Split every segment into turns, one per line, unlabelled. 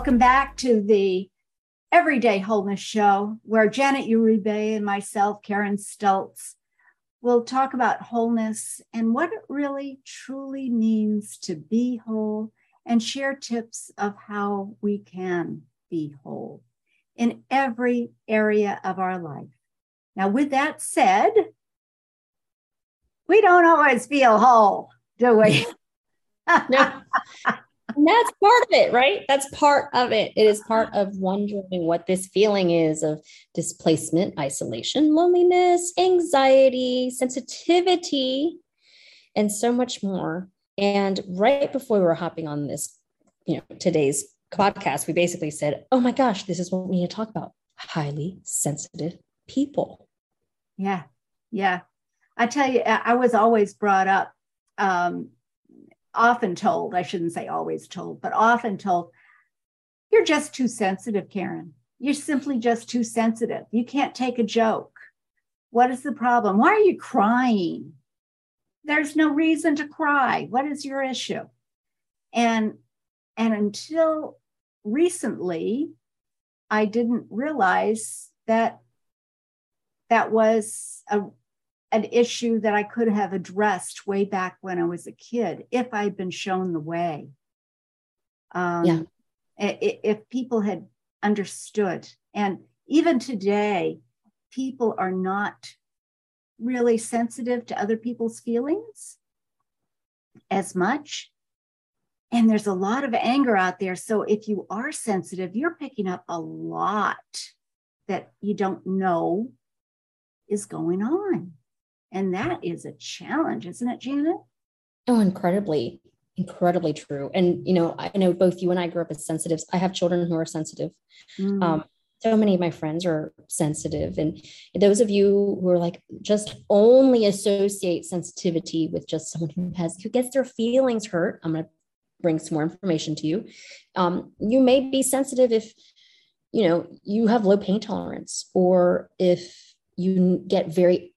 Welcome back to the Everyday Wholeness Show, where Janet Uribe and myself, Karen Stultz, will talk about wholeness and what it really truly means to be whole and share tips of how we can be whole in every area of our life. Now, with that said, we don't always feel whole, do we?
no. And that's part of it, right? That's part of it. It is part of wondering what this feeling is of displacement, isolation, loneliness, anxiety, sensitivity, and so much more. And right before we were hopping on this, you know, today's podcast, we basically said, oh my gosh, this is what we need to talk about highly sensitive people.
Yeah. Yeah. I tell you, I was always brought up, um, often told, I shouldn't say always told, but often told, you're just too sensitive, Karen. You're simply just too sensitive. You can't take a joke. What is the problem? Why are you crying? There's no reason to cry. What is your issue? And and until recently, I didn't realize that that was a, an issue that I could have addressed way back when I was a kid if I'd been shown the way. Um, yeah. If people had understood. And even today, people are not really sensitive to other people's feelings as much. And there's a lot of anger out there. So if you are sensitive, you're picking up a lot that you don't know is going on. And that is a challenge, isn't it, Janet?
Oh, incredibly, incredibly true. And, you know, I know both you and I grew up as sensitives. I have children who are sensitive. Mm. Um, so many of my friends are sensitive. And those of you who are like, just only associate sensitivity with just someone who has, who gets their feelings hurt. I'm going to bring some more information to you. Um, you may be sensitive if, you know, you have low pain tolerance or if you get very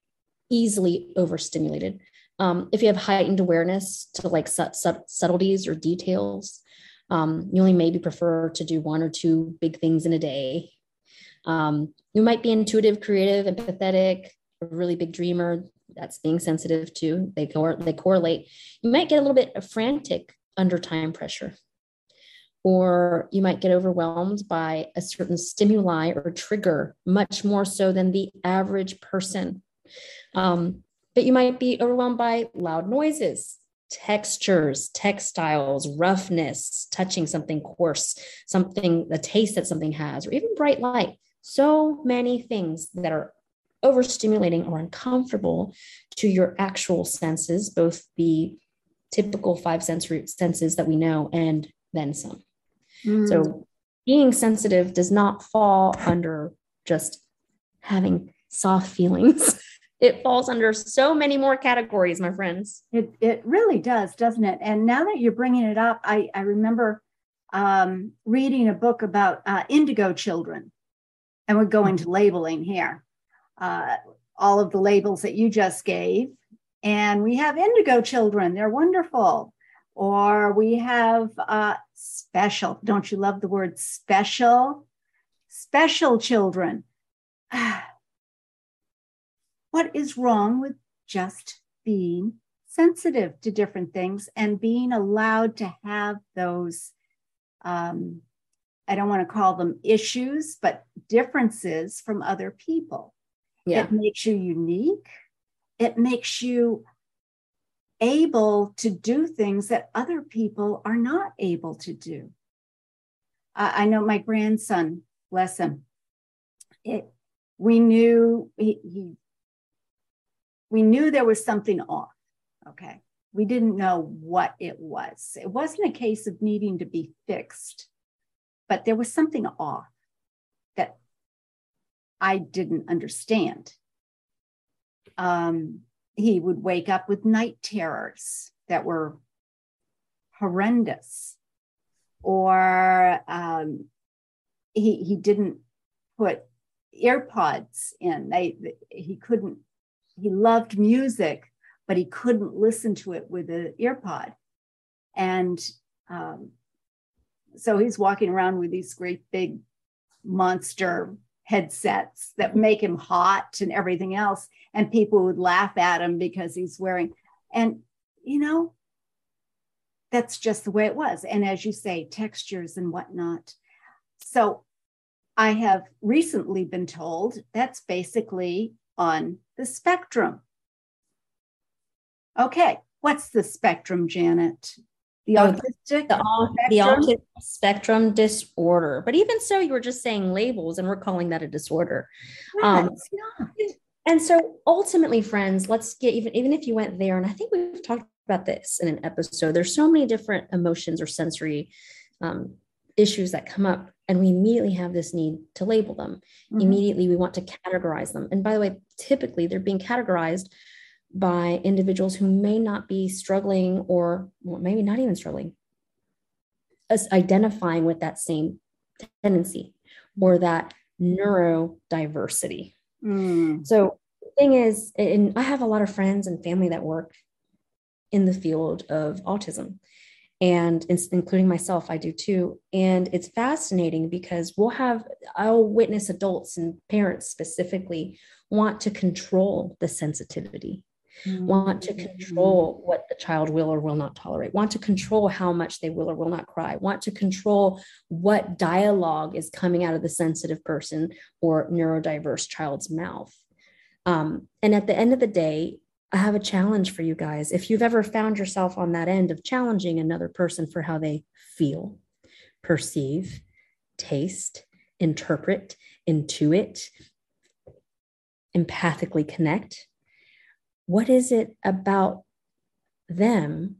easily overstimulated. Um, if you have heightened awareness to like subtleties or details, um, you only maybe prefer to do one or two big things in a day. Um, you might be intuitive, creative, empathetic, a really big dreamer. That's being sensitive too. They, cor- they correlate. You might get a little bit frantic under time pressure. Or you might get overwhelmed by a certain stimuli or trigger, much more so than the average person. Um, but you might be overwhelmed by loud noises, textures, textiles, roughness, touching something coarse, something, the taste that something has, or even bright light. So many things that are overstimulating or uncomfortable to your actual senses, both the typical five sensory senses that we know and then some. Mm. So being sensitive does not fall under just having soft feelings. It falls under so many more categories, my friends.
It it really does, doesn't it? And now that you're bringing it up, I I remember um, reading a book about uh, indigo children, and we're going to labeling here. Uh, all of the labels that you just gave, and we have indigo children; they're wonderful. Or we have uh, special. Don't you love the word special? Special children. what is wrong with just being sensitive to different things and being allowed to have those um, i don't want to call them issues but differences from other people. Yeah. it makes you unique. It makes you able to do things that other people are not able to do. Uh, i know my grandson bless him. It, we knew he, he we knew there was something off. Okay. We didn't know what it was. It wasn't a case of needing to be fixed, but there was something off that I didn't understand. Um, he would wake up with night terrors that were horrendous, or um, he he didn't put earpods in. They he couldn't he loved music, but he couldn't listen to it with an earpod. And um, So he's walking around with these great big monster headsets that make him hot and everything else. And people would laugh at him because he's wearing, and you know, that's just the way it was. And as you say, textures and whatnot. So I have recently been told that's basically on the spectrum. Okay, what's the spectrum, Janet?
The oh, autistic the, the autistic spectrum disorder. But even so, you were just saying labels, and we're calling that a disorder. um, and so ultimately, friends, let's get even even if you went there, and I think we've talked about this in an episode. There's so many different emotions or sensory um, issues that come up, and we immediately have this need to label them. Mm-hmm. Immediately, we want to categorize them. And by the way, typically they're being categorized by individuals who may not be struggling or well, maybe not even struggling, as identifying with that same tendency or that neurodiversity. Mm. So the thing is, and I have a lot of friends and family that work in the field of autism and including myself i do too and it's fascinating because we'll have i'll witness adults and parents specifically want to control the sensitivity mm-hmm. want to control what the child will or will not tolerate, want to control how much they will or will not cry, want to control what dialogue is coming out of the sensitive person or neurodiverse child's mouth. Um, and at the end of the day, I have a challenge for you guys. If you've ever found yourself on that end of challenging another person for how they feel, perceive, taste, interpret, intuit, empathically connect, what is it about them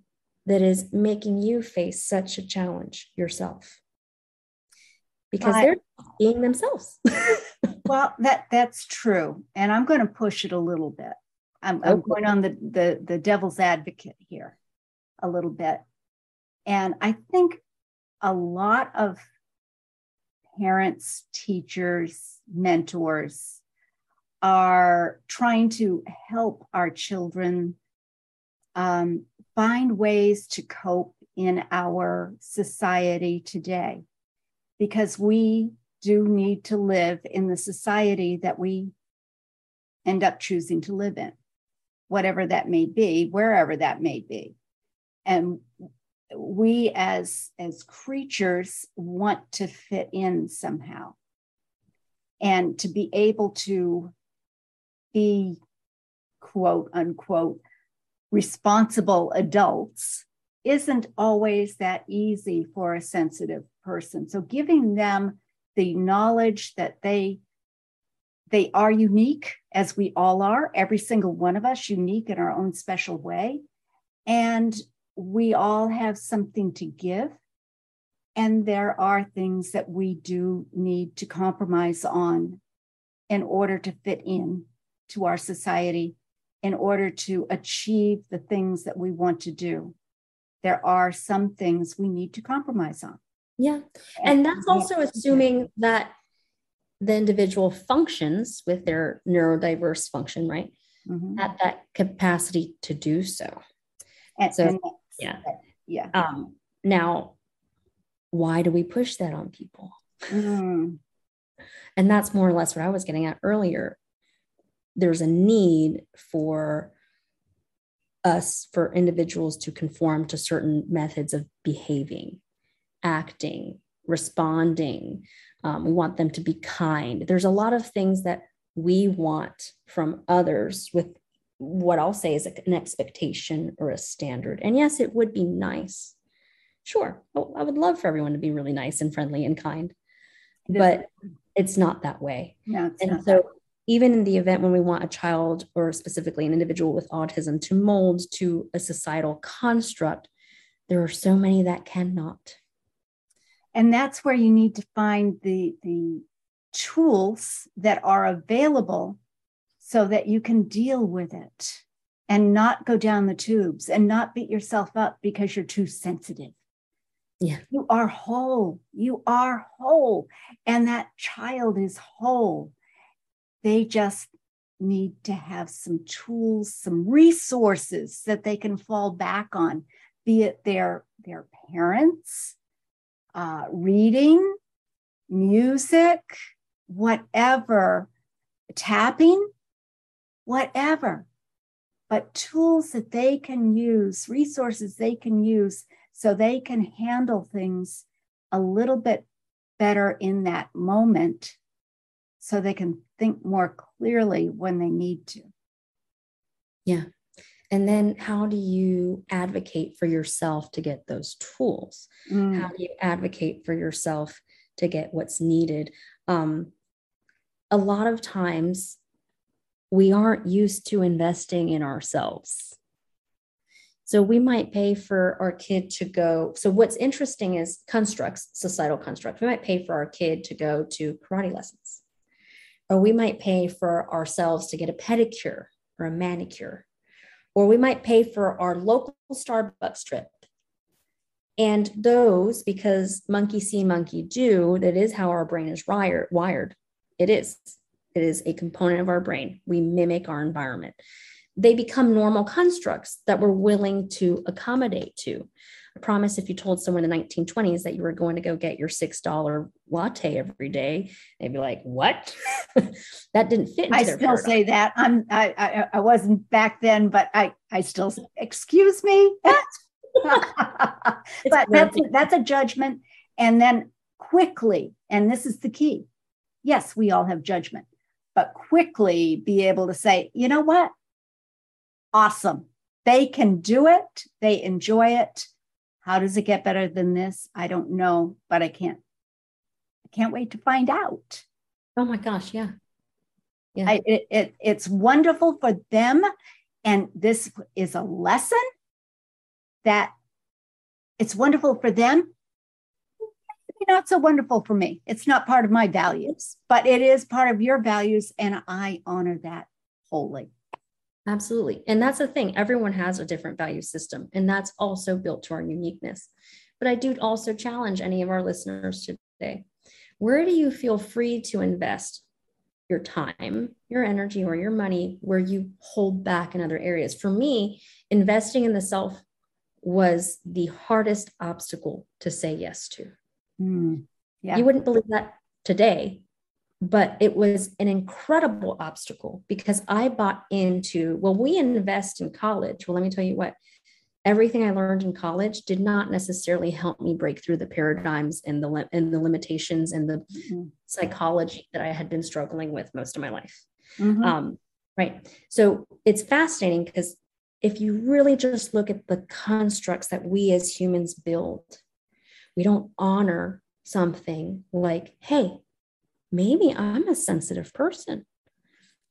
that is making you face such a challenge yourself? Because they're being themselves.
Well that that's true. And i'm going to push it a little bit i'm, I'm going on the, the the devil's advocate here a little bit. And i think a lot of parents teachers mentors are trying to help our children um, find ways to cope in our society today because we do need to live in the society that we end up choosing to live in, whatever that may be, wherever that may be. And we as as creatures want to fit in somehow and to be able to be quote unquote responsible adults isn't always that easy for a sensitive person. So giving them the knowledge that they they are unique as we all are, every single one of us unique in our own special way. And we all have something to give. And there are things that we do need to compromise on in order to fit in to our society in order to achieve the things that we want to do. There are some things we need to compromise on.
Yeah. And, that's also assuming that the individual functions with their neurodiverse function, right? Mm-hmm. At that capacity to do so. And, so, and yeah. Yeah. Um, now, why do we push that on people? Mm. And that's more or less what I was getting at earlier there's a need for us for individuals to conform to certain methods of behaving acting responding um, we want them to be kind. There's a lot of things that we want from others with what i'll say is an expectation or a standard. And yes it would be nice. Sure i would love for everyone to be really nice and friendly and kind but it's not that way. No, and so even in the event when we want a child or specifically an individual with autism to mold to a societal construct, there are so many that cannot.
And that's where you need to find the, the tools that are available so that you can deal with it and not go down the tubes and not beat yourself up because you're too sensitive.
Yeah.
You are whole. You are whole. And that child is whole. They just need to have some tools, some resources that they can fall back on, be it their, their parents, uh, reading, music, whatever, tapping, whatever, but tools that they can use, resources they can use so they can handle things a little bit better in that moment so they can think more clearly when they need to.
Yeah. And then how do you advocate for yourself to get those tools? Mm. How do you advocate for yourself to get what's needed? Um, a lot of times we aren't used to investing in ourselves. So we might pay for our kid to go. So what's interesting is constructs, societal constructs. We might pay for our kid to go to karate lessons or we might pay for ourselves to get a pedicure or a manicure, or we might pay for our local Starbucks trip. And those, because monkey see, monkey do, that is how our brain is wired. It is. It is a component of our brain. We mimic our environment. They become normal constructs that we're willing to accommodate to. I promise if you told someone in the 1920s that you were going to go get your $6 latte every day, they'd be like, what? that didn't fit.
I still paradigm. say that. I'm, I, I, I wasn't back then, but I, I still, excuse me. but that's, that's a judgment. And then quickly, and this is the key. Yes, we all have judgment, but quickly be able to say, you know what? Awesome. They can do it. They enjoy it. How does it get better than this? I don't know, but I can't I can't wait to find out.
Oh my gosh, yeah.
Yeah. I, it, it, it's wonderful for them. And this is a lesson that it's wonderful for them. Not so wonderful for me. It's not part of my values, but it is part of your values. And I honor that wholly.
Absolutely. And that's the thing. Everyone has a different value system, and that's also built to our uniqueness. But I do also challenge any of our listeners today. Where do you feel free to invest your time, your energy, or your money where you hold back in other areas? For me, investing in the self was the hardest obstacle to say yes to. Mm, yeah. You wouldn't believe that today, but it was an incredible obstacle because I bought into, well, we invest in college. Well, let me tell you what, everything I learned in college did not necessarily help me break through the paradigms and the, and the limitations and the mm-hmm. psychology that I had been struggling with most of my life. Mm-hmm. Um, right. So it's fascinating because if you really just look at the constructs that we as humans build, we don't honor something like, hey, maybe I'm a sensitive person.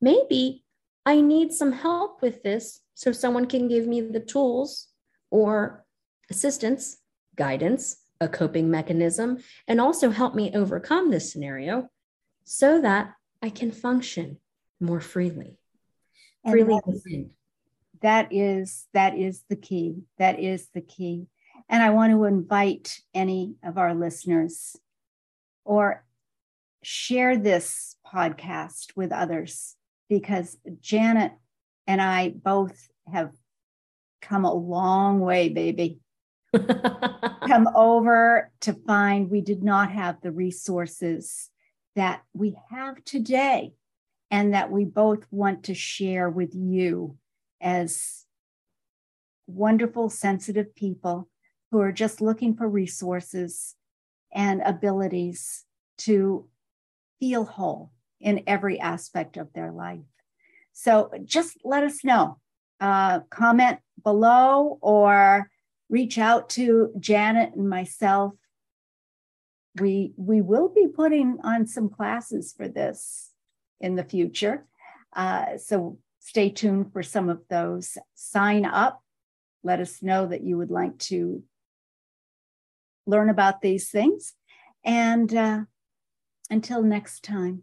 Maybe I need some help with this so someone can give me the tools or assistance, guidance, a coping mechanism, and also help me overcome this scenario so that I can function more freely.
freely that, that is that is the key. That is the key. And I want to invite any of our listeners or share this podcast with others because Janet and I both have come a long way, baby. come over to find we did not have the resources that we have today and that we both want to share with you as wonderful, sensitive people who are just looking for resources and abilities to feel whole in every aspect of their life. So just let us know. Uh, comment below or reach out to Janet and myself. We we will be putting on some classes for this in the future. Uh, so stay tuned for some of those. Sign up. Let us know that you would like to learn about these things. And uh, until next time,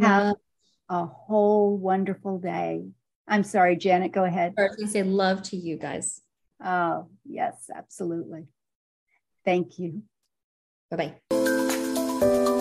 have a whole wonderful day. I'm sorry, Janet, go ahead.
I going to say love to you guys.
Oh, yes, absolutely. Thank you.
Bye bye.